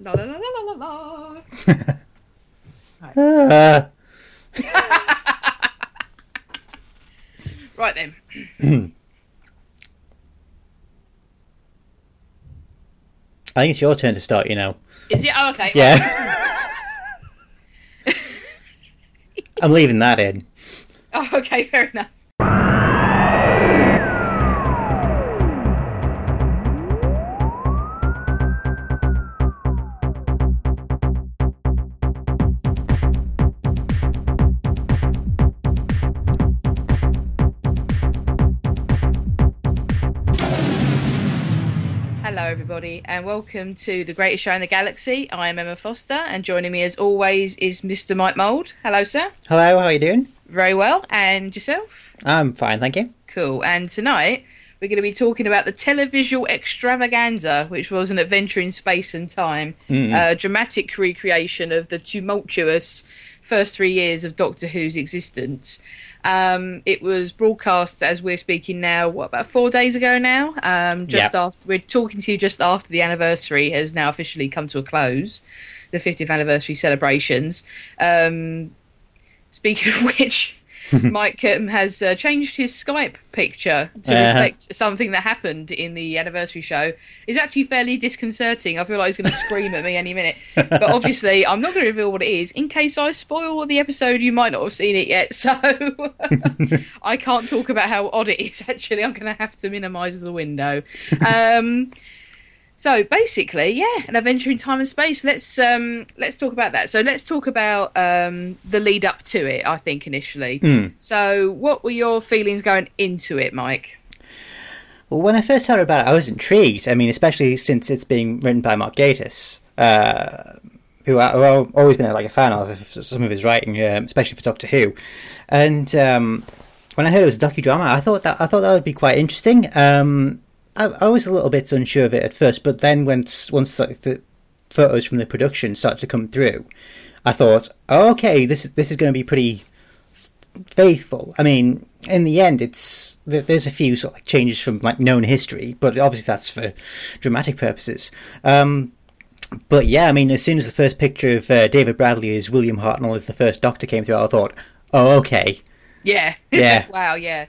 La la la la la la. Uh, Right then. I think it's your turn to start. You know. Is it? Oh, okay. Yeah. I'm leaving that in. Oh, okay, fair enough. And welcome to the greatest show in the galaxy. I am Emma Foster, and joining me, as always, is Mr. Mike Mould. Hello, sir. Hello. How are you doing? Very well, and yourself? I'm fine, thank you. Cool. And tonight we're going to be talking about the televisual extravaganza, which was an adventure in space and time, a dramatic recreation of the tumultuous first three years of Doctor Who's existence. Um, it was broadcast as we're speaking now. What about four days ago now? Um, just Yeah. after we're talking to you just after the anniversary has now officially come to a close, the 50th anniversary celebrations. Um, Speaking of which, Mike um, has uh, changed his Skype picture to Uh-huh. reflect something that happened in the anniversary show. It's actually fairly disconcerting. I feel like he's going to scream at me any minute. But obviously, I'm not going to reveal what it is in case I spoil the episode. You might not have seen it yet, so I can't talk about how odd it is. Actually, I'm going to have to minimise the window. Um, so basically, yeah, an adventure in time and space. Let's um, let's talk about that. So let's talk about um, the lead up to it. I think initially. So, what were your feelings going into it, Mike? Well, when I first heard about it, I was intrigued. I mean, especially since it's being written by Mark Gatiss, uh, who, I, who I've always been like a fan of of some of his writing, um, especially for Doctor Who. And um, when I heard it was a docudrama, I thought that I thought that would be quite interesting. Um, I, I was a little bit unsure of it at first, but then once once like, the photos from the production started to come through, I thought, oh, okay, this is this is going to be pretty faithful. I mean, in the end, it's there's a few sort of like changes from like known history, but obviously that's for dramatic purposes. Um, but yeah, I mean, as soon as the first picture of uh, David Bradley as William Hartnell as the first Doctor came through, I thought, oh, okay, Yeah. Yeah. wow. Yeah.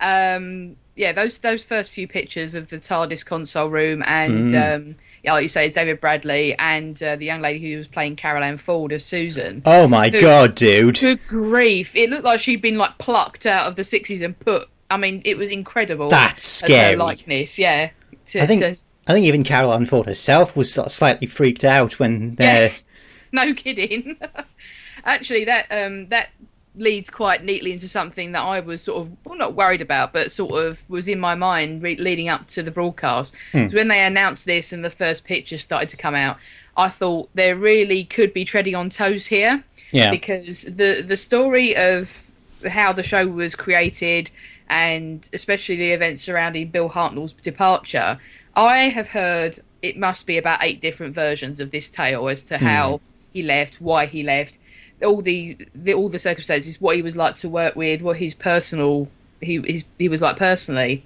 Um, yeah. Those those first few pictures of the TARDIS console room and Mm. um, yeah, like you say, David Bradley and uh, the young lady who was playing Carole Ann Ford as Susan. oh my Who- god, dude, Good grief! It looked like she'd been like plucked out of the sixties and put. I mean, it was incredible. That's scary. likeness, yeah. To- I think to- I think even Carole Ann Ford herself was sort of slightly freaked out when uh, Yeah. no kidding. Actually, that um, that leads quite neatly into something that I was sort of well, not worried about, but sort of was in my mind re- leading up to the broadcast. Hmm. 'Cause When they announced this and the first pictures started to come out, I thought there really could be treading on toes here. Yeah, because the the story of how the show was created and especially the events surrounding Bill Hartnell's departure, I have heard it must be about eight different versions of this tale as to hmm. how he left, why he left, all the, the all the circumstances, what he was like to work with, what his personal he his, he was like personally.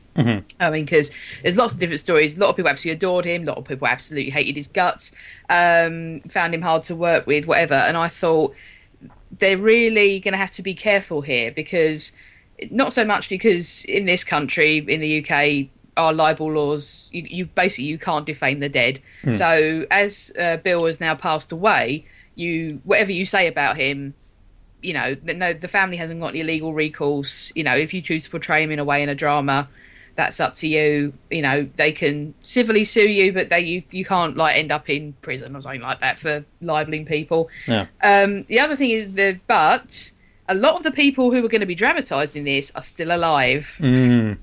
I mean, because there's lots of different stories. A lot of people absolutely adored him. A lot of people absolutely hated his guts. Um, found him hard to work with, whatever. And I thought they're really going to have to be careful here because not so much because in this country in the UK our libel laws you, you basically you can't defame the dead so as uh, Bill has now passed away you whatever you say about him you know no the family hasn't got any legal recourse you know if you choose to portray him in a way in a drama that's up to you you know they can civilly sue you but they you, you can't like end up in prison or something like that for libeling people yeah. um, the other thing is the but a lot of the people who are going to be dramatised in this are still alive. Mm.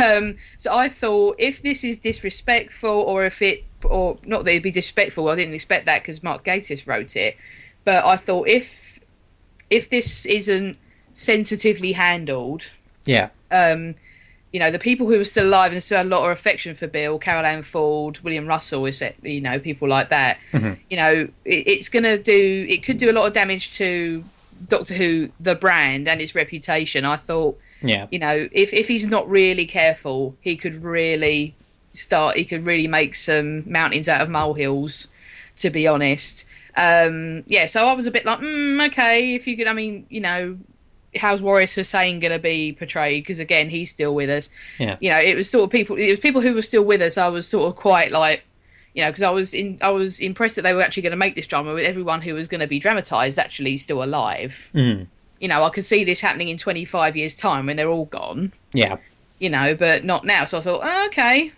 um, so I thought if this is disrespectful or if it or not that it'd be disrespectful, I didn't expect that because Mark Gatiss wrote it. But I thought if if this isn't sensitively handled, yeah. um, you know, the people who are still alive and still had a lot of affection for Bill, Carole Ann Ford, William Russell, is it, you know, people like that. You know, it, it's going to do, it could do a lot of damage to Doctor Who, the brand, and its reputation. I thought, Yeah. you know, if, if he's not really careful, he could really start. He could really make some mountains out of molehills. To be honest, um, yeah. So I was a bit like, mm, okay, if you could. I mean, you know, how's Waris Hussein going to be portrayed? Because again, he's still with us. Yeah. You know, it was sort of people. It was people who were still with us. I was sort of quite like, you know, because I was in. I was impressed that they were actually going to make this drama with everyone who was going to be dramatized actually still alive. Mm. You know, I could see this happening in 25 years' time when they're all gone. Yeah. You know, but not now. So I thought, oh, okay,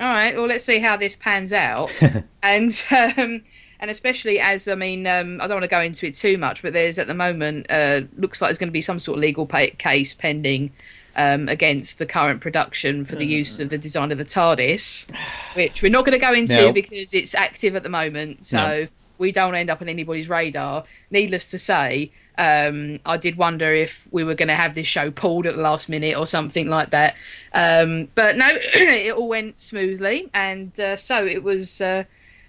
all right. Well, let's see how this pans out. and um, and especially as I mean, um, I don't want to go into it too much, but there's at the moment uh, looks like there's going to be some sort of legal pay- case pending um, against the current production for the use of the design of the TARDIS, which we're not going to go into No. because it's active at the moment. So. We don't end up on anybody's radar. Needless to say. Um, I did wonder if we were going to have this show pulled at the last minute or something like that. Um, but no, it all went smoothly. And uh, so it was. Uh,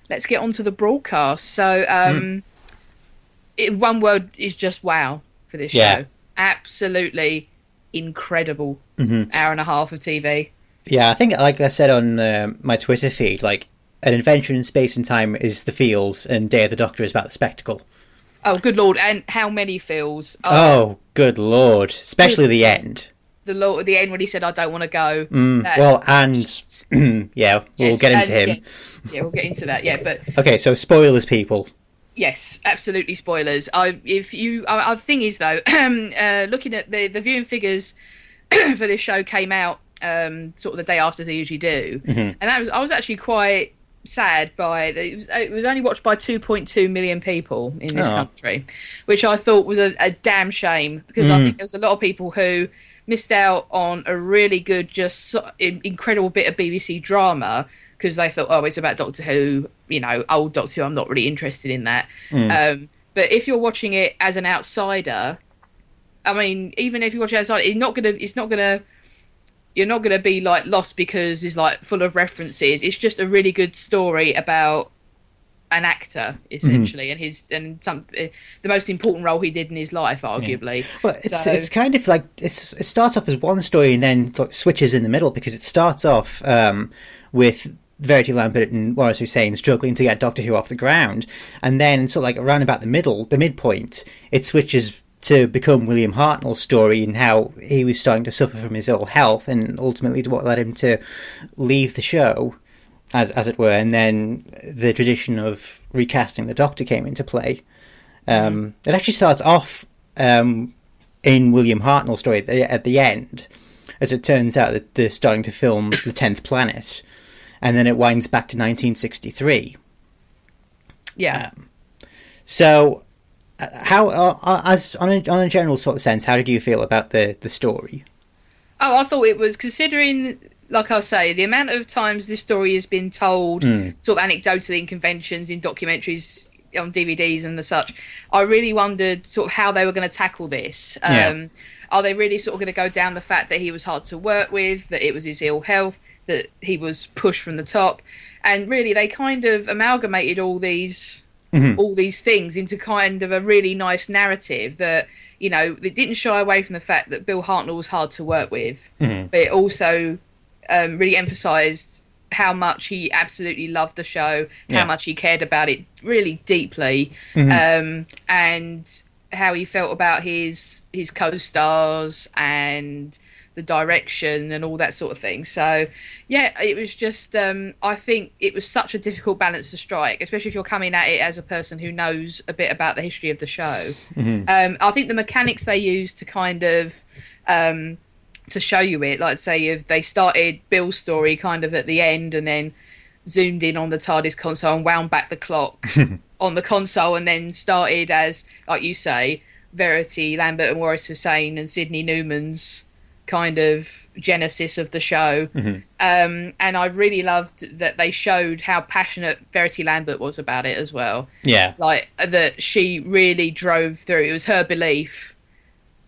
let's get on to the broadcast. So, um, it, one word is just wow for this Yeah. show. Absolutely incredible Mhm. hour and a half of TV. Yeah, I think, like I said on uh, my Twitter feed, like an adventure in space and time is the feels, and Day of the Doctor is about the spectacle. Oh, good lord! And how many feels? Oh, good lord! Especially the end. the lord at the end when he said, "I don't want to go." Mm, well, and just- yeah, we'll yes, get into and him. yes. Yeah, we'll get into that. Yeah, but Okay, so spoilers, people. Yes, absolutely spoilers. I if you, I, the thing is though, uh, looking at the the viewing figures for this show came out um, sort of the day after they usually do, and that was I was actually quite sad by the, it was uh, it was only watched by 2.2 million people in this Oh. country, which I thought was a, a damn shame because I mm. think there was a lot of people who missed out on a really good, just incredible bit of BBC drama because they thought, oh, it's about Doctor Who, you know, old Doctor Who. I'm not really interested in that. Mm. Um, but if you're watching it as an outsider, I mean, even if you watch it outside, it's not gonna, it's not gonna, you're not gonna be like lost because it's like full of references. It's just a really good story about an actor essentially, and his and some uh, the most important role he did in his life, arguably. Well, it's So- it's kind of like it's it starts off as one story and then sort of switches in the middle because it starts off um, with Verity Lambert and Waris Hussein struggling to get Doctor Who off the ground, and then sort of like around about the middle, the midpoint, it switches to become William Hartnell's story and how he was starting to suffer from his ill health, and ultimately what led him to leave the show. As, as it were, and then the tradition of recasting the Doctor came into play. Um, It actually starts off um, in William Hartnell's story at the, at the end, as it turns out that they're starting to film the tenth planet, and then it winds back to 1963. Yeah. So, uh, how, uh, uh, as on a, on a general sort of sense, how did you feel about the the story? Oh, I thought it was considering, like I say, the amount of times this story has been told, sort of anecdotally in conventions, in documentaries, on DVDs and the such. I really wondered sort of how they were going to tackle this. Um, Yeah. Are they really sort of going to go down the fact that he was hard to work with, that it was his ill health, that he was pushed from the top, and really they kind of amalgamated all these all these things into kind of a really nice narrative that you know it didn't shy away from the fact that Bill Hartnell was hard to work with, but it also um, really emphasised how much he absolutely loved the show, how Yeah. much he cared about it really deeply, um, and how he felt about his his co-stars and the direction and all that sort of thing. So, yeah, it was just um, I think it was such a difficult balance to strike, especially if you're coming at it as a person who knows a bit about the history of the show. Um, I think the mechanics they used to kind of um, to show you it, like say if they started Bill's story kind of at the end and then zoomed in on the TARDIS console and wound back the clock on the console and then started as, like you say, Verity, Lambert and Waris Hussein and Sidney Newman's kind of genesis of the show. Um, and I really loved that they showed how passionate Verity Lambert was about it as well Yeah, like that she really drove through. It was her belief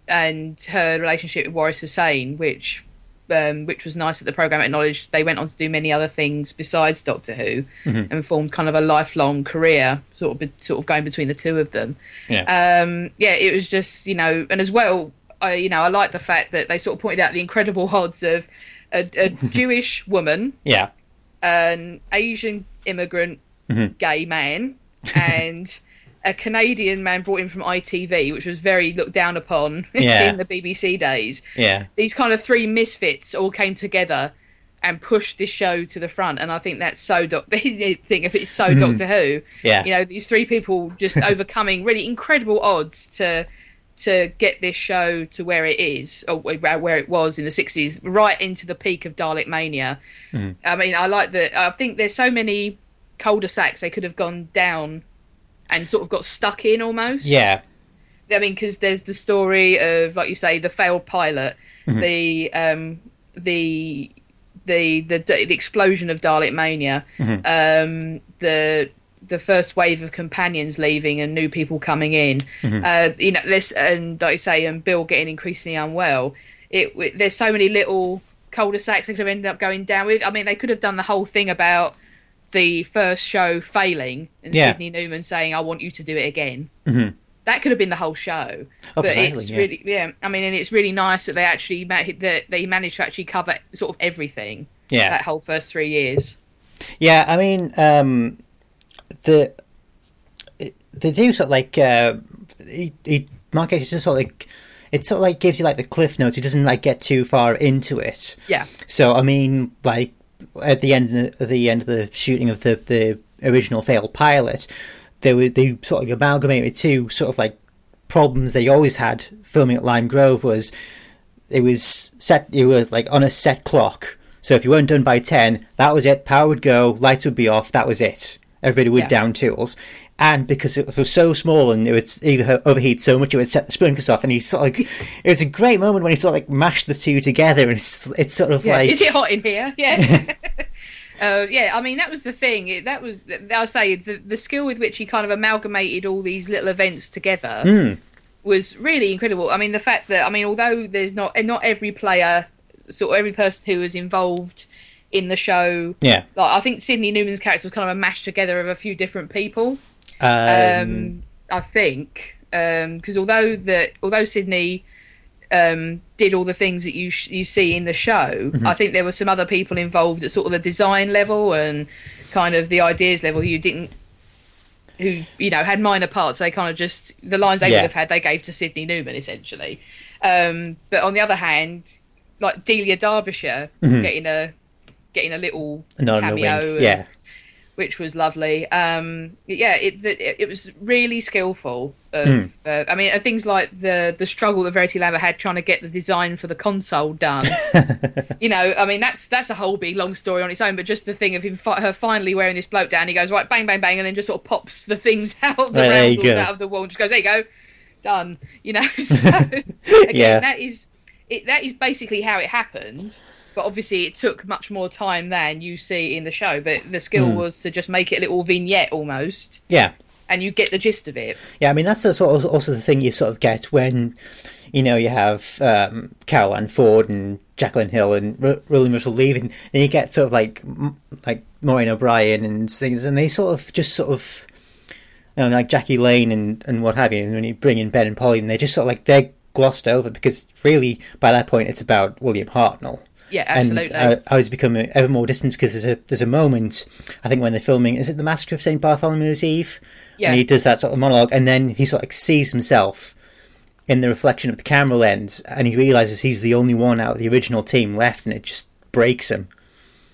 and her relationship with Waris Hussein, which um, which was nice that the program acknowledged. They went on to do many other things besides Doctor Who, and formed kind of a lifelong career, sort of sort of going between the two of them. yeah, Um, yeah, it was just you know, and as well, I you know I like the fact that they sort of pointed out the incredible odds of a, a Jewish woman yeah, an Asian immigrant Mm-hmm. gay man and a Canadian man brought in from ITV, which was very looked down upon Yeah. in the BBC days. Yeah. These kind of three misfits all came together and pushed this show to the front, and I think that's so. Doc- think if it's so Doctor Who. Yeah. you know, these three people just overcoming really incredible odds to to get this show to where it is or where it was in the 60s right into the peak of Dalek mania Mm. I mean I like that I think there's so many cul-de-sacs they could have gone down and sort of got stuck in almost Yeah. I mean, because there's the story of, like you say, the failed pilot, the um, the the the the explosion of Dalek mania, um, the the first wave of companions leaving and new people coming in. Uh, you know, this and like you say, and Bill getting increasingly unwell. It it- there's so many little cul-de-sacs they could have ended up going down with. I mean, they could have done the whole thing about the first show failing and Yeah. Sidney Newman saying, "I want you to do it again." That could have been the whole show, Oh, but it's yeah. really yeah. I mean, and it's really nice that they actually ma- that they managed to actually cover sort of everything Yeah. that whole first three years. Yeah, I mean, um, the it- they do sort of like uh, he, he Mark Gatiss just sort of like it sort of like gives you like the cliff notes. He doesn't like get too far into it. Yeah, So I mean, like at the end at the end of the shooting of the the original failed pilot, they were they sort of amalgamated two sort of like problems they always had filming at Lime Grove was it was set you were like on a set clock. So if you weren't done by ten, that was it. Power would go, lights would be off. That was it. Everybody with Yeah. down tools. And because it was so small and it would either overheat so much, it would set the sprinklers off. And he sort of like, it was a great moment when he sort of like mashed the two together, and it's it's sort of yeah. like Is it hot in here? Yeah. Uh, yeah, I mean that was the thing. It, that was I'll say the the skill with which he kind of amalgamated all these little events together Hmm. was really incredible. I mean the fact that I mean although there's not and not every player, sort of every person who was involved in the show, yeah. like I think Sidney Newman's character was kind of a mash together of a few different people. Um, um, I think because although that although Sidney um, did all the things that you sh- you see in the show, I think there were some other people involved at sort of the design level and kind of the ideas level who you didn't who you know had minor parts. They kind of just the lines they Yeah. would have had they gave to Sidney Newman essentially. Um, but on the other hand, like Delia Derbyshire getting a getting a little a cameo, wink. and- Yeah. which was lovely. Um, yeah, it, it it was really skillful. Of, uh, I mean, uh, things like the the struggle that Verity Lambert had trying to get the design for the console done. you know, I mean, that's that's a whole big long story on its own. But just the thing of him fi- her finally wearing this bloke down, he goes right, bang, bang, bang, and then just sort of pops the things out, the Right, out of the wall, and just goes, there you go, done. You know, so again, Yeah. that is it. That is basically how it happened. But obviously, it took much more time than you see in the show. But the skill Hmm. was to just make it a little vignette almost, Yeah. and you get the gist of it. Yeah, I mean that's the sort of also the thing you sort of get when you know you have um, Carole Ann Ford and Jacqueline Hill and R- Roland Russell leaving, and you get sort of like like Maureen O'Brien and things, and they sort of just sort of you know like Jackie Lane and and what have you, and when you bring in Ben and Polly, and they just sort of like they're glossed over because really by that point it's about William Hartnell. Yeah, uh, absolutely. And I, I was becoming ever more distant because there's a there's a moment I think when they're filming is it the Massacre of Saint Bartholomew's Eve? Yeah. And he does that sort of monologue, and then he sort of like sees himself in the reflection of the camera lens, and he realizes he's the only one out of the original team left, and it just breaks him.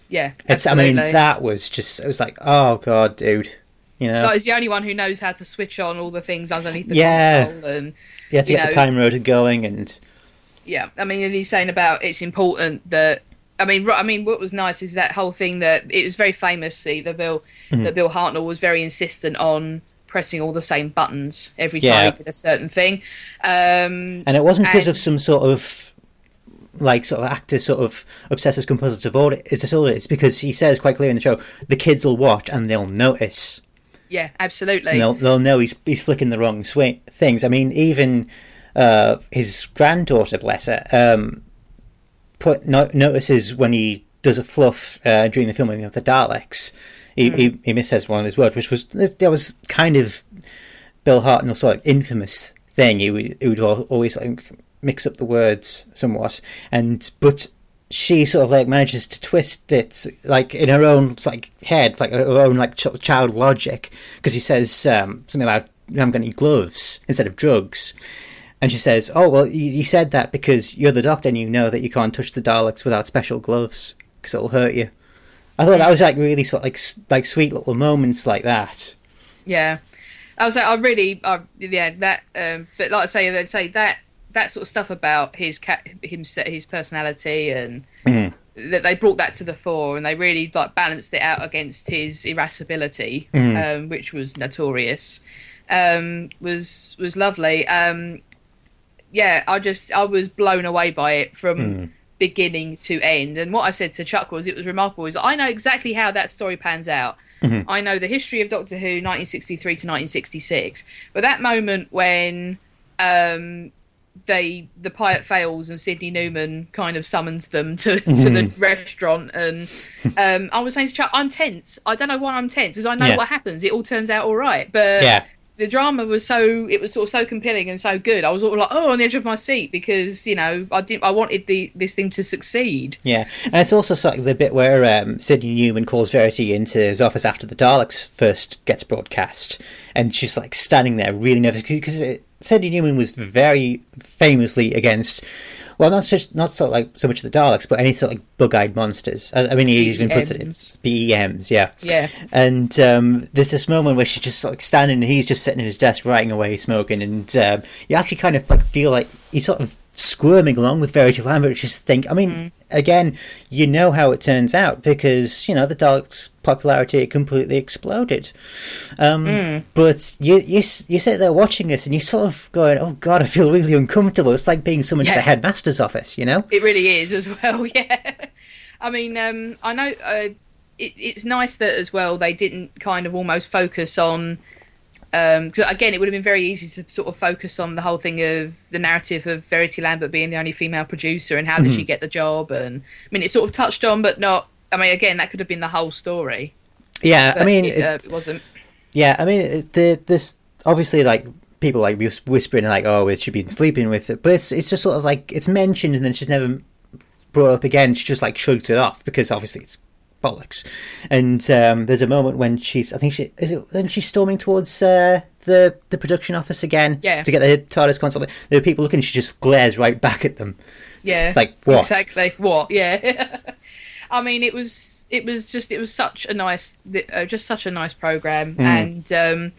yeah, It's, I mean, that was just it was like, oh god, dude, you know, Like, he's the only one who knows how to switch on all the things underneath the Yeah. console, and had to get the time rotor going, and yeah, I mean, and he's saying about it's important that. I mean, I mean, what was nice is that whole thing that it was very famous. See, that Bill Mm-hmm. that Bill Hartnell was very insistent on pressing all the same buttons every time Yeah. he did a certain thing. Um, and it wasn't because And- of some sort of like sort of actor sort of obsessive compulsive order. It's disorder. It's because he says quite clearly in the show the kids will watch and they'll notice. yeah, absolutely. And they'll they'll know he's he's flicking the wrong swing things. I mean, even uh, his granddaughter, bless her, um, put no, notices when he does a fluff uh, during the filming of the Daleks. He, he he missays one of his words, which was that was kind of Bill Hartnell sort of infamous thing. He would he would always like mix up the words somewhat, and but she sort of like manages to twist it like in her own like head, like her own like ch- child logic, because he says um, something about I'm going to any gloves instead of drugs. And she says, "Oh well, you, you said that because you're the doctor and you know that you can't touch the Daleks without special gloves because it'll hurt you." I thought that was like really sort of like like sweet little moments like that. Yeah, I was like, I really, I, yeah, that. Um, but like I say, they say that that sort of stuff about his cat, him, his personality, and that they brought that to the fore, and they really like balanced it out against his irascibility, um, which was notorious. Um, was was lovely. Um, yeah, I just I was blown away by it from beginning to end. And what I said to Chuck was it was remarkable. Is I know exactly how that story pans out. I know the history of Doctor Who, 1963 to 1966. But that moment when um, they the pilot fails and Sidney Newman kind of summons them to, to the restaurant, and um, I was saying to Chuck, I'm tense. I don't know why I'm tense because I know Yeah. what happens. It all turns out all right, but Yeah. The drama was so it was sort of so compelling and so good. I was all like, oh, on the edge of my seat because you know I didn't I wanted the this thing to succeed. Yeah, and it's also sort of the bit where um, Sidney Newman calls Verity into his office after the Daleks first gets broadcast, and she's like standing there really nervous because Sidney Newman was very famously against. Well, not just not so like so much the Daleks, but any sort of like bug-eyed monsters. I, I mean, he even puts it in BEMs. Yeah. Yeah. And um, there's this moment where she's just like standing, and he's just sitting at his desk writing away, smoking, and um, you actually kind of like feel like he's sort of squirming along with Verity Lambert. Just think, I mean, again, you know how it turns out because you know the Daleks' popularity completely exploded. Um, But you you you sit there watching this, and you're sort of going, "Oh God, I feel really uncomfortable." It's like being summoned to the headmaster's office, you know? It really is as well. Yeah. I mean, um, I know uh, it, it's nice that as well they didn't kind of almost focus on. Um, 'cause again, it would have been very easy to sort of focus on the whole thing of the narrative of Verity Lambert being the only female producer and how did she get the job. And I mean, it sort of touched on, but not. I mean, again, that could have been the whole story. Yeah, I mean, it, uh, it- it wasn't. Yeah, I mean, it- the this obviously like people like whispering like, "Oh, it should be sleeping with it," but it's it's just sort of like it's mentioned and then she's never brought up again. She just like shrugged it off because obviously it's bollocks. And um, there's a moment when she's, I think she is it when she's storming towards uh, the the production office again, Yeah. to get the TARDIS console. There are people looking. She just glares right back at them. Yeah, It's like, what? exactly what? Yeah, I mean, it was it was just it was such a nice uh, just such a nice program, Hmm. and um,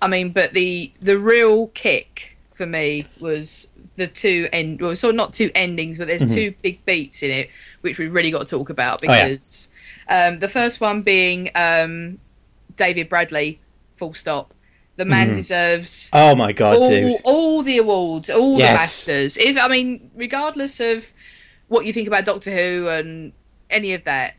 I mean, but the the real kick for me was the two end well, sort of not two endings, but there's two big beats in it which we've really got to talk about Mm-hmm. Oh, yeah. Um, the first one being um, David Bradley, full stop. The man deserves Oh my god, all, dude! all the awards, all Yes. the masters. If I mean, regardless of what you think about Doctor Who and any of that,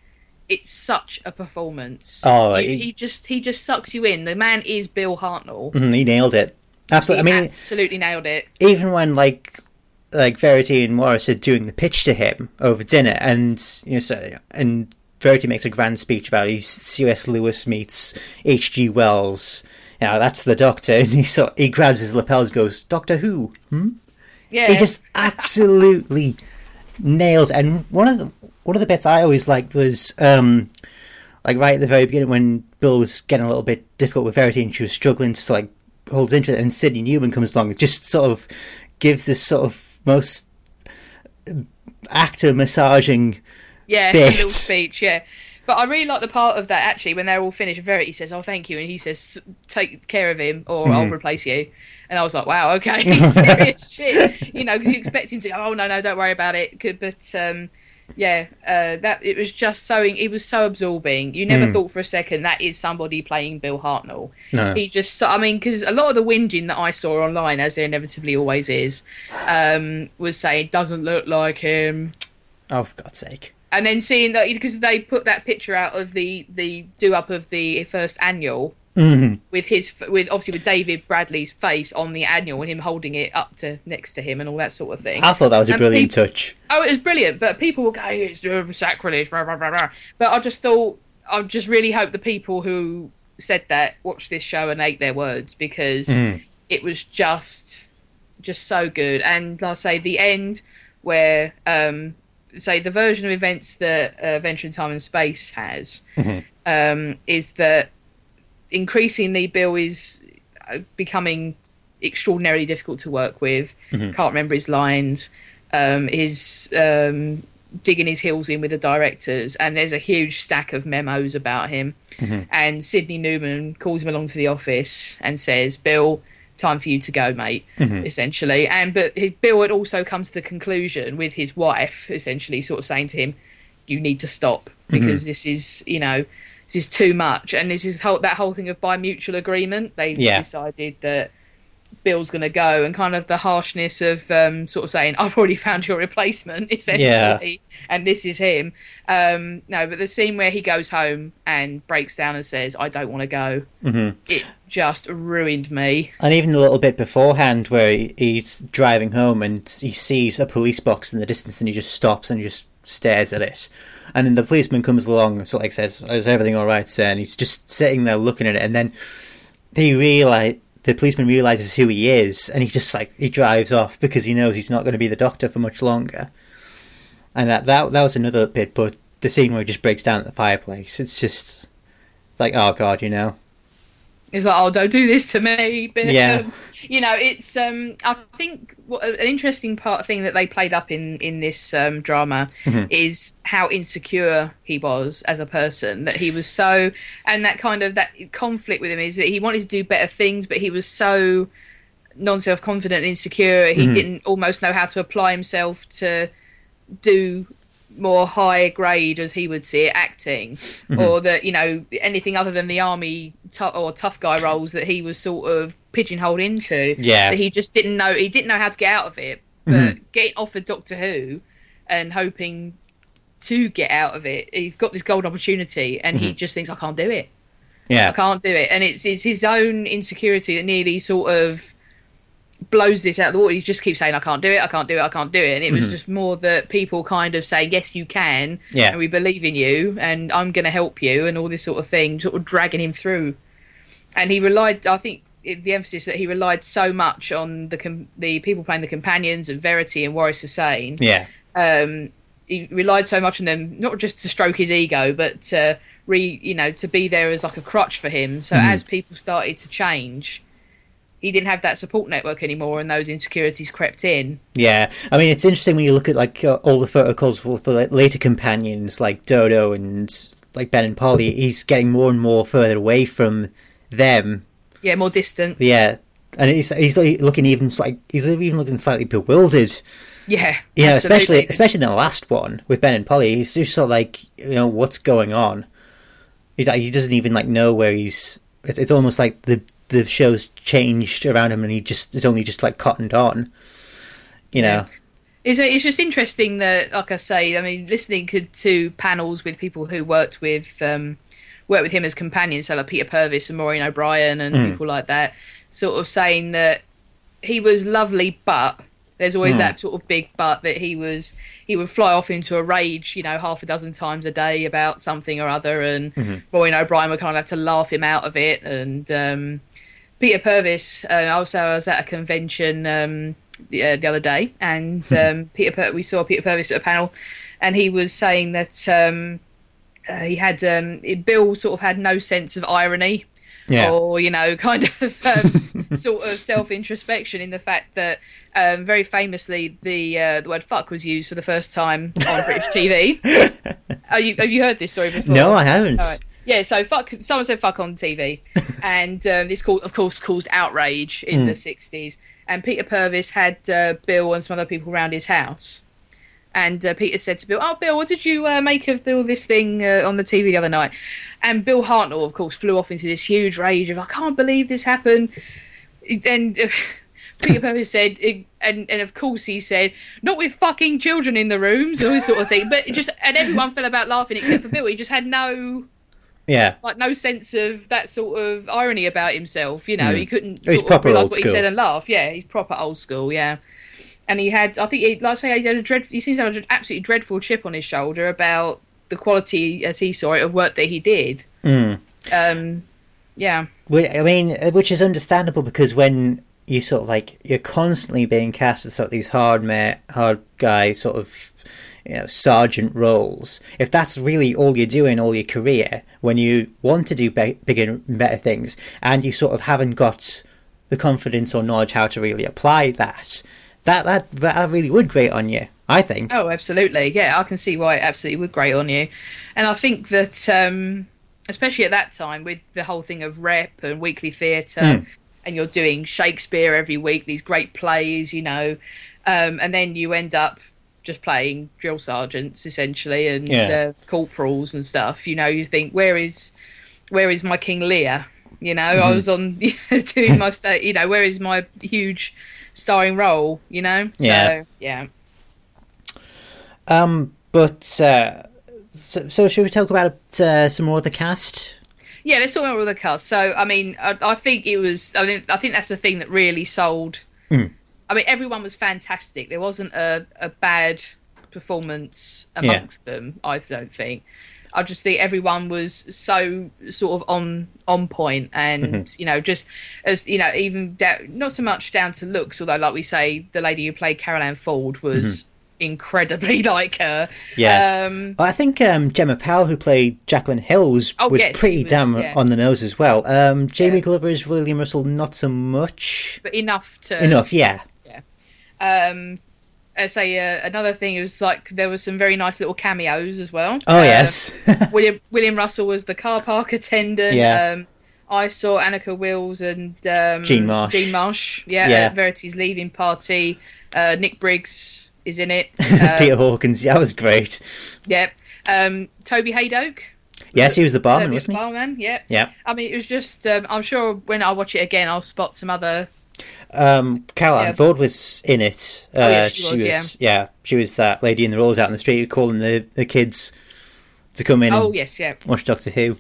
it's such a performance. Oh, he, he- he just he just sucks you in. The man is Bill Hartnell. Mhm, he nailed it. Absolutely. He I mean, absolutely nailed it. even when like like Verity and Waris are doing the pitch to him over dinner, and you know, so, and Verity makes a grand speech about he's C.S. Lewis meets H.G. Wells. You know, that's the Doctor, and he sort he grabs his lapels, goes Doctor Who. Yeah, He just absolutely nails. And one of the one of the bits I always liked was um like right at the very beginning when Bill was getting a little bit difficult with Verity and she was struggling to like hold interest, and Sidney Newman comes along and just sort of gives this sort of most actor massaging. Yeah, a bit. little speech. Yeah. But I really like the part of that actually when they're all finished. Verity says, "Oh, thank you," and he says, "Take care of him, or I'll Mm-hmm. replace you." And I was like, "Wow, okay, serious shit," you know, because you expect him to. go, Oh no, no, don't worry about it. But um, yeah, uh, that it was just so it was so absorbing. You never thought for a second that is somebody playing Bill Hartnell. No. He just, I mean, because a lot of the whinging that I saw online, as there inevitably always is, um, was saying doesn't look like him Oh, for God's sake! And then seeing that because they put that picture out of the the do up of the first annual Mhm. with his with obviously with David Bradley's face on the annual and him holding it up to next to him and all that sort of thing. I thought that was a And brilliant people- touch. Oh, it was brilliant, but people were going, "It's uh, sacrilege," rah, rah, rah, but I just thought I just really hope the people who said that watched this show and ate their words because it was just just so good. And like I say, the end where um, say the version of events that uh, Adventure in Time and Space has um, is that increasingly Bill is uh, becoming extraordinarily difficult to work with. Can't remember his lines. Um, is um, digging his heels in with the directors, and there's a huge stack of memos about him. And Sidney Newman calls him along to the office and says, "Bill." Time for you to go, mate. Mm-hmm. Essentially, and but his, Bill had also come to the conclusion with his wife, essentially, sort of saying to him, "You need to stop mm-hmm. because this is, you know, this is too much." And this is whole, that whole thing of by mutual agreement, they Yeah. decided that Bill's going to go, and kind of the harshness of um, sort of saying, "I've already found your replacement," essentially, and this is him. Um, no, but the scene where he goes home and breaks down and says, "I don't want to go," it just ruined me. And even a little bit beforehand, where he, he's driving home and he sees a police box in the distance, and he just stops and just stares at it. And then the policeman comes along and sort of like says, "Is everything all right, sir?" And he's just sitting there looking at it, and then he realize the policeman realizes who he is, and he just like he drives off because he knows he's not going to be the doctor for much longer. And that that that was another bit, but the scene where he just breaks down at the fireplace, it's just like, oh god, you know. It's like, oh, don't do this to me. But, Yeah. um, you know, it's. Um, I think what, an interesting part thing that they played up in in this um, drama is how insecure he was as a person. That he was so, and that kind of that conflict with him is that he wanted to do better things, but he was so non self confident and insecure. He didn't almost know how to apply himself to do more high grade, as he would see it, acting, mm-hmm. or that you know anything other than the army tou- or tough guy roles that he was sort of pigeonholed into. Yeah. that he just didn't know. He didn't know how to get out of it. But mm-hmm. getting offered Doctor Who and hoping to get out of it, he's got this golden opportunity, and he mm-hmm. just thinks, "I can't do it." Yeah, I can't do it. And it's, it's his own insecurity that nearly sort of blows this out of the water. He just keeps saying, I can't do it, I can't do it, I can't do it. And it was just more that people kind of say, Yes, you can. Yeah. And we believe in you, and I'm going to help you, and all this sort of thing, sort of dragging him through. And he relied, I think, the emphasis that he relied so much on the com- the people playing the companions and Verity and Waris Hussein yeah, um, he relied so much on them, not just to stroke his ego, but to re, you know, to be there as like a crutch for him. So as people started to change, he didn't have that support network anymore, and those insecurities crept in. yeah. I mean, it's interesting when you look at like uh, all the photo calls with the later companions, like Dodo and like Ben and Polly. He's getting more and more further away from them. Yeah, more distant. Yeah, and he's he's looking even like he's even looking slightly bewildered. Yeah, Yeah, absolutely. especially especially in the last one with Ben and Polly. He's just sort of like you know what's going on. He, he doesn't even like know where he's. It's, it's almost like the the show's changed around him, and he just is only just like cottoned on. You know. It's, it's just interesting that, like I say, I mean, listening to, panels with people who worked with um, worked with him as companions, so like Peter Purves and Maureen O'Brien and people like that, sort of saying that he was lovely, but there's always that sort of big but that he was he would fly off into a rage, you know, half a dozen times a day about something or other, and Maureen O'Brien would kind of have to laugh him out of it, and um, Peter Purves. Uh, also, I was at a convention um, the, uh, the other day, and um, Peter Pur- we saw Peter Purves at a panel, and he was saying that um, uh, he had um, Bill sort of had no sense of irony. Yeah. Or you know, kind of um, sort of self introspection in the fact that um, very famously the uh, the word "fuck" was used for the first time on British TV. Are you, have you heard this story before? No, I haven't. Right. Yeah, so fuck. Someone said fuck on TV, and um, this called, of course, caused outrage in the '60s. And Peter Purves had uh, Bill and some other people around his house, and uh, Peter said to Bill, "Oh, Bill, what did you uh, make of all this thing uh, on the TV the other night?" And Bill Hartnell, of course, flew off into this huge rage of, "I can't believe this happened." And uh, Peter Purvis said, and and of course he said, "Not with fucking children in the rooms," or this sort of thing. But just and everyone fell about laughing except for Bill. He just had no Yeah. like no sense of that sort of irony about himself. You know, he couldn't He's sort of proper realise old what he said and laugh. Yeah, he's proper old school. Yeah, and he had, I think, he, like I say, he had a dread. He seems to have an absolutely dreadful chip on his shoulder about the quality, as he saw it, of work that he did. Mm. Um, yeah, Wh- I mean, uh, which is understandable because when you sort of like you're constantly being cast as sort of these hard mate, hard guy sort of you know sergeant roles, if that's really all you're doing all your career, when you want to do be- bigger and better things, and you sort of haven't got the confidence or knowledge how to really apply that, that that that really would grate on you. I think. Oh, absolutely. Yeah, I can see why it absolutely would grate on you. And I think that, um, especially at that time, with the whole thing of rep and weekly theatre, Mm. and you're doing Shakespeare every week, these great plays, you know, um, and then you end up just playing drill sergeants essentially and Yeah. uh, corporals and stuff. You know, you think, where is, where is my King Lear? You know, I was on doing my, sta- you know, where is my huge starring role? You know, Yeah. so, yeah. Um, but uh, so, so should we talk about uh, some more of the cast? Yeah, let's talk about all the cast. So, I mean, I, I think it was. I mean, I think that's the thing that really sold. Mm. I mean, everyone was fantastic. There wasn't a, a bad performance amongst them. I don't think. I just think everyone was so sort of on on point, and you know, just as you know, even da- not so much down to looks, although, like we say, the lady who played Carole Ann Ford was incredibly like her. Yeah. Um, I think um, Jemma Powell, who played Jacqueline Hill, was, Oh, was yes, pretty was, damn yeah. on the nose as well. Um, Jamie Yeah. Glover's William Russell, not so much. but enough to Enough, yeah. yeah. Um, I say uh, another thing was like there was some very nice little cameos as well. Oh, Uh, yes. William William Russell was the car park attendant. Yeah. Um, I saw Anneke Wills and um, Jean Marsh. Jean Marsh. Yeah. Yeah. At Verity's leaving party. Uh, Nick Briggs is in it. Uh, Peter Hawkins, yeah, that was great. Yep. Um, Toby Hadoke. Yes, he was the barman, Toby wasn't he? Barman. Yep. Yeah. I mean, it was just. Um, I'm sure when I watch it again, I'll spot some other. Um, Caroline Yeah. Ford was in it. Uh, Oh, yes, she was, yeah. she was that lady in the rolls out in the street calling the, the kids to come in Oh yes, yeah. watch Doctor Who.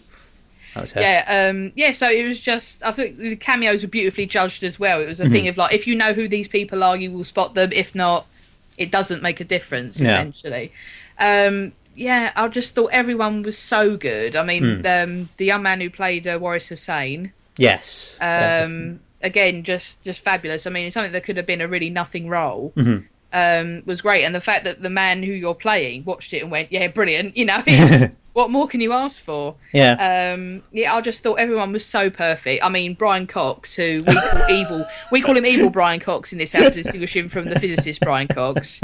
That was her. Yeah, um, yeah. So it was just. I think the cameos were beautifully judged as well. It was a Mm-hmm. thing of like, if you know who these people are, you will spot them. If not, it doesn't make a difference. Yeah. Essentially, um, yeah. I just thought everyone was so good. I mean, Hmm. um, the young man who played uh, Waris Hussein, Yes. um, again, just just fabulous. I mean, something that could have been a really nothing role. Mhm. Um, was great, and the fact that the man who you're playing watched it and went, "Yeah, brilliant!" You know, it's, what more can you ask for? yeah. Um, yeah, I just thought everyone was so perfect. I mean, Brian Cox, who we call evil, we call him evil Brian Cox in this house to distinguish him from the physicist Brian Cox,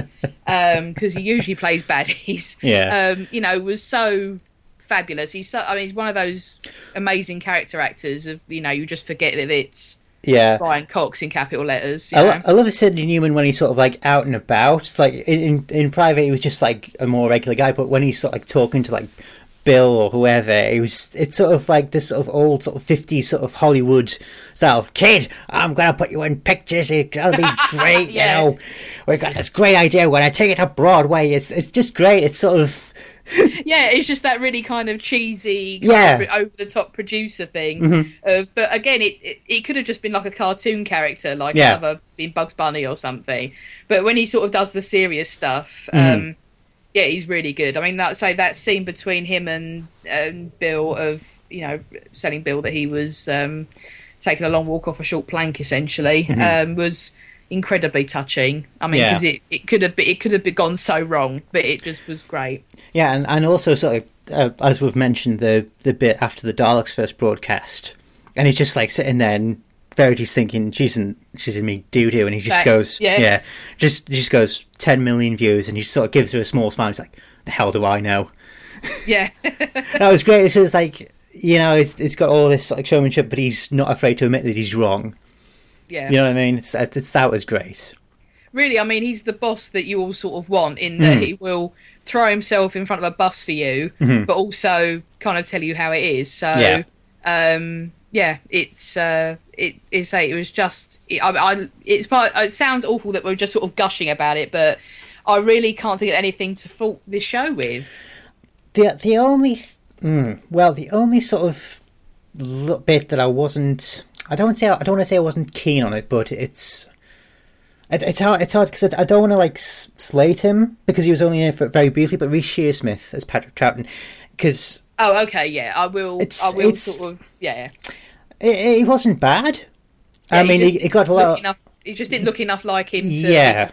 because he usually plays baddies. Yeah. Um, you know, was so fabulous. He's so, I mean, he's one of those amazing character actors. Of you know, you just forget that it's yeah. Brian Cox in capital letters. You I, know? lo- I love Sidney Newman when he's sort of like out and about. It's like in, in in private, he was just like a more regular guy, but when he's sort of like talking to like Bill or whoever, it was it's sort of like this sort of old sort of 50s sort of Hollywood style. Kid, I'm gonna put you in pictures. It's gonna be great. Yeah. You know, We've got this great idea. When I take it to Broadway, it's it's just great. It's sort of yeah, it's just that really kind of cheesy, Yeah. Mm-hmm. over the top producer thing. Of, but again, it, it it could have just been like a cartoon character, like Yeah. another in Bugs Bunny or something. But when he sort of does the serious stuff, Mm-hmm. um, yeah, he's really good. I mean, that say that scene between him and um, Bill of you know telling Bill that he was um, taking a long walk off a short plank, essentially, um, was incredibly touching. I mean. Yeah. because it, it could have it could have gone so wrong, but it just was great. Yeah, and, and also sort of uh, as we've mentioned the the bit after the Daleks first broadcast, and he's just like sitting there and Verity's thinking she's in she's in me doo doo, and he just goes yeah. just just goes ten million views, and he sort of gives her a small smile. He's like, the hell do I know? Yeah. That was great. It's just like you know, it's it's got all this like showmanship, but he's not afraid to admit that he's wrong. Yeah. You know what I mean? It's, it's that was great. Really, I mean, he's the boss that you all sort of want in that Mm. he will throw himself in front of a bus for you, but also kind of tell you how it is. So, Mm-hmm. Yeah. um, yeah, it's uh, it is a, it was just it, I, I it's part. It sounds awful that we're just sort of gushing about it, but I really can't think of anything to fault this show with. The the only th- mm, well, the only sort of little bit that I wasn't I don't say I don't want to say I wasn't keen on it, but it's it, it's hard it's hard because I, I don't want to like slate him because he was only in it for very briefly. But Reece Shearsmith as Patrick Troughton because Oh, okay, yeah, I will. I will sort of yeah. it, he wasn't bad. Yeah, I mean, he got a lot. enough. He just didn't look enough like him to Yeah.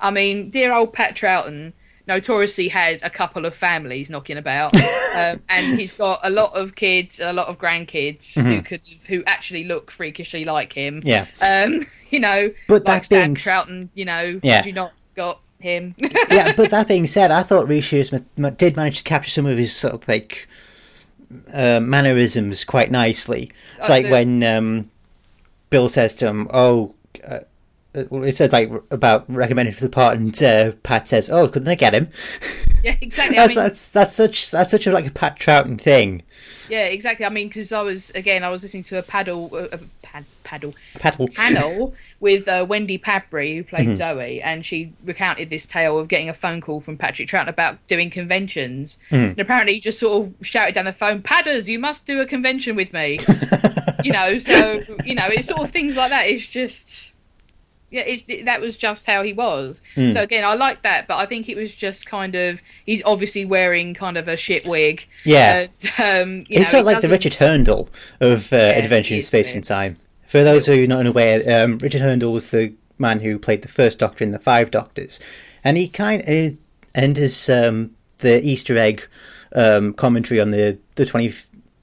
I mean, dear old Pat Troughton. Notoriously had a couple of families knocking about, um, and he's got a lot of kids, a lot of grandkids who could who actually look freakishly like him. Mm-hmm. Yeah. Um, you know, But like that Sam being Troughton. You know, Yeah. you not got him? yeah, but that being said, I thought Shearsmith ma- did manage to capture some of his sort of like uh, mannerisms quite nicely. It's Oh, like the- when um, Bill says to him, "Oh." Uh, it says like about recommended for the part, and uh, Pat says, "Oh, couldn't they get him?" yeah, exactly. I that's, mean, that's that's such that's such a like a Pat Troughton thing. yeah, exactly. I mean, because I was again, I was listening to a paddle, uh, a pad, paddle Paddle. panel with uh, Wendy Padbury, who Mm-hmm. played Zoe, and she recounted this tale of getting a phone call from Patrick Troughton about doing conventions. Mm. And apparently, he just sort of shouted down the phone, "Padders, you must do a convention with me." you know, so you know, it's sort of things like that. It's just. Yeah, it, that was just how he was. Mm. So again, I like that, but I think it was just kind of he's obviously wearing kind of a shit wig. Yeah. And, um, you He's know, sort of like the Richard Hurndall of uh, Adventure in Space and Time. For those who are not unaware, um, Richard Hurndall was the man who played the first Doctor in the Five Doctors, and he kind of and his um, the Easter egg um, commentary on the the 20,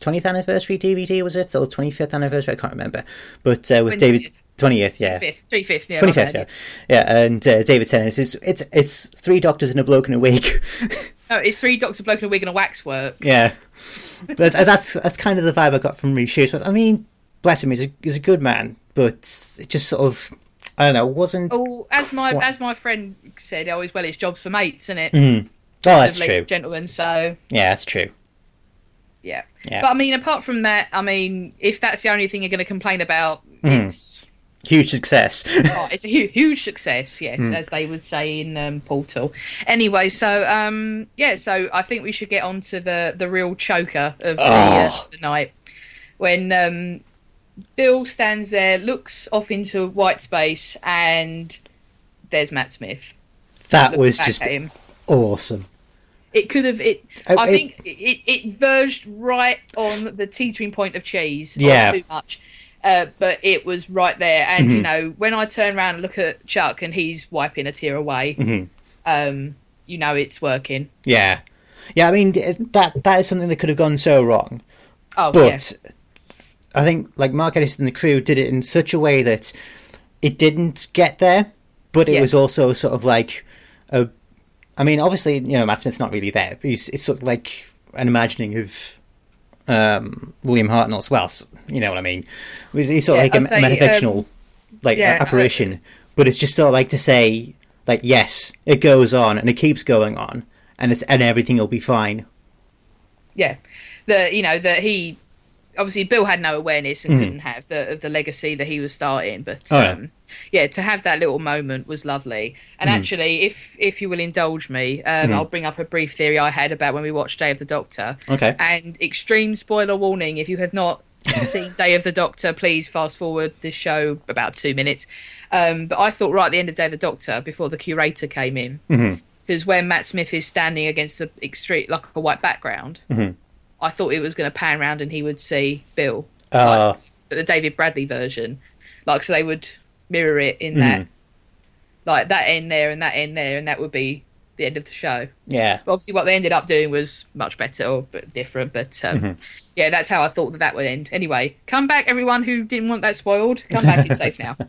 20th anniversary DVD was it or twenty fifth anniversary? I can't remember, but uh, with David 25th. twentieth, yeah. Fifth, three fifth, yeah, 25th, yeah, yeah, and uh, David Tennant is it's it's three doctors and a bloke in a wig. No, it's three Doctor Bloke in a wig and a waxwork. Yeah, but that's that's kind of the vibe I got from Shearsmith. I mean, bless him, he's a he's a good man, but it just sort of I don't know, wasn't. Oh, Oh, as my What? as my friend said, oh, as well, it's jobs for mates, isn't it? Mm. that's true. Gentlemen, so Yeah, that's true. yeah. Yeah. But I mean, apart from that, I mean, if that's the only thing you're going to complain about, Mm. it's Huge success. oh, it's a hu- huge success, yes, Hmm. as they would say in um, Portal. Anyway, so um, yeah, so I think we should get on to the the real choker of the, uh, Oh. the night when um, Bill stands there, looks off into white space, and there's Matt Smith. that was just him. awesome. It could have it. I- I it- think it, it verged right on the teetering point of cheese. Yeah. too much. Uh, but it was right there, and Mm-hmm. you know when I turn around and look at Chuck and he's wiping a tear away, Mhm. um, you know it's working. Yeah, yeah. I mean, that that is something that could have gone so wrong, Oh but I think like Mark Gatiss and the crew did it in such a way that it didn't get there, but it Yeah. was also sort of like a. I mean, obviously, you know, Matt Smith's not really there. He's it's sort of like an imagining of um, William Hartnell as well. You know what I mean? He's sort of Yeah, like a, say, metafictional like yeah, apparition, but it's just sort of like to say like yes, it goes on and it keeps going on, and it's and everything will be fine. yeah, the you know that he obviously Bill had no awareness and couldn't have the of the legacy that he was starting, but Mm. Oh, yeah. um, yeah, to have that little moment was lovely. And Mm. actually, if if you will indulge me, um, I'll bring up a brief theory I had about when we watched Day of the Doctor. Okay. And extreme spoiler warning: if you have not seen Day of the Doctor, please fast forward this show about two minutes. Um, but I thought right at the end of Day of the Doctor, before the curator came in, because when Matt Smith is standing against the extreme like a white background, I thought it was going to pan around and he would see Bill, Uh, but the David Bradley version, like so they would mirror it in that, like that end there and that end there, and that would be the end of the show. yeah. But obviously, what they ended up doing was much better or different. But um, yeah, that's how I thought that that would end. Anyway, come back, everyone who didn't want that spoiled. Come back, it's safe now.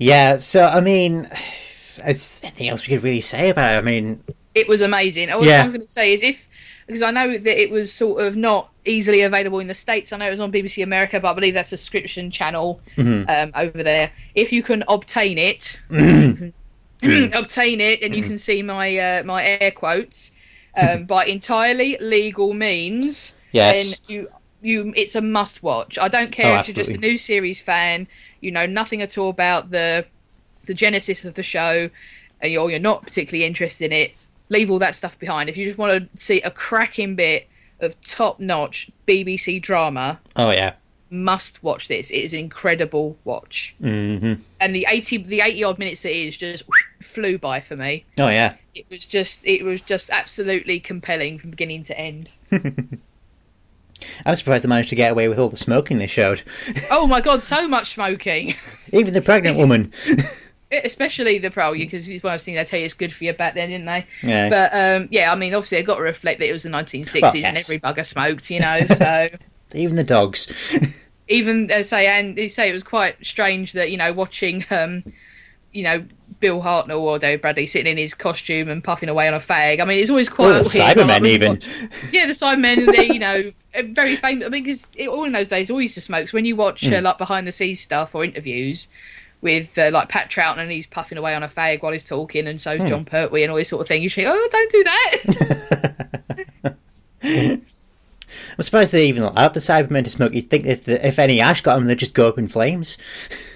Yeah, so I mean, is anything else we could really say about it? I mean, It was amazing. All Yeah. I was going to say is if because I know that it was sort of not easily available in the states. I know it was on BBC America, but I believe that's a subscription channel Mm-hmm. um, over there. If you can obtain it, obtain it, and you can see my uh, my air quotes um, by entirely legal means. Yes. then you you it's a must watch. I don't care Oh, if you're just a new series fan. You know nothing at all about the the genesis of the show, and you're, you're not particularly interested in it. Leave all that stuff behind. If you just want to see a cracking bit of top notch BBC drama, oh yeah, must watch this. It is an incredible watch. hmm And the eighty the eighty odd minutes it is just flew by for me. oh yeah. It was just it was just absolutely compelling from beginning to end. I'm surprised they managed to get away with all the smoking they showed. Oh my god, so much smoking. Even the pregnant woman. especially the pro because it's one I've seen. they tell you it's good for you back then, didn't they? Yeah. But um, yeah, I mean, obviously, I've got to reflect that it was the 1960s Well, and every bugger smoked, you know. So Even the dogs. even uh, say, and they say it was quite strange that you know watching, um, you know. Bill Hartnell or David Bradley sitting in his costume and puffing away on a fag. I mean, it's always quite. Oh, the Cybermen like, when you even. watch- yeah, the Cybermen, they you know uh, very famous. I mean, because all in those days, all used to smoke. So when you watch Hmm. uh, like behind the scenes stuff or interviews with uh, like Pat Troughton and he's puffing away on a fag while he's talking, and so's Hmm. Jon Pertwee and all this sort of thing, you think, oh, don't do that. I'm surprised they even allowed the Cybermen to smoke. You'd think if the, if any ash got them, they'd just go up in flames.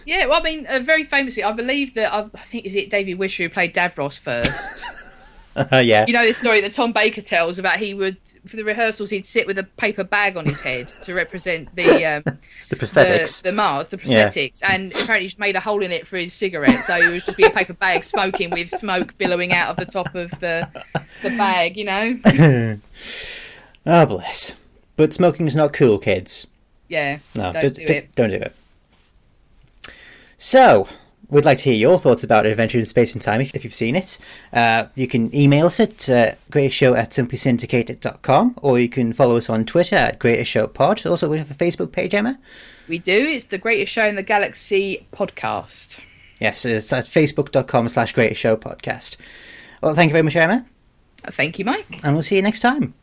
yeah, well, I mean, uh, very famously, I believe that I, I think is it David Wisher who played Davros first. Yeah. you know this story that Tom Baker tells about he would for the rehearsals he'd sit with a paper bag on his head to represent the um, the the, prosthetics. the Mars, the Yeah. prosthetics, and apparently he's made a hole in it for his cigarette, so it would just be a paper bag smoking with smoke billowing out of the top of the the bag, you know? oh, bless. But smoking's not cool, kids. Yeah, No, don't do d- it. Don't do it. So, we'd like to hear your thoughts about Adventure in Space and Time if, if you've seen it. Uh, you can email us at uh, greatestshow at simplysyndicated.com or you can follow us on Twitter at greatestsshowpod. Also, we have a Facebook page, Emma. We do. It's the greatest show in the galaxy podcast. Yes, it's at facebook.com slash greatest show podcast. Well, thank you very much, Emma, Thank you, Mike. and we'll see you next time.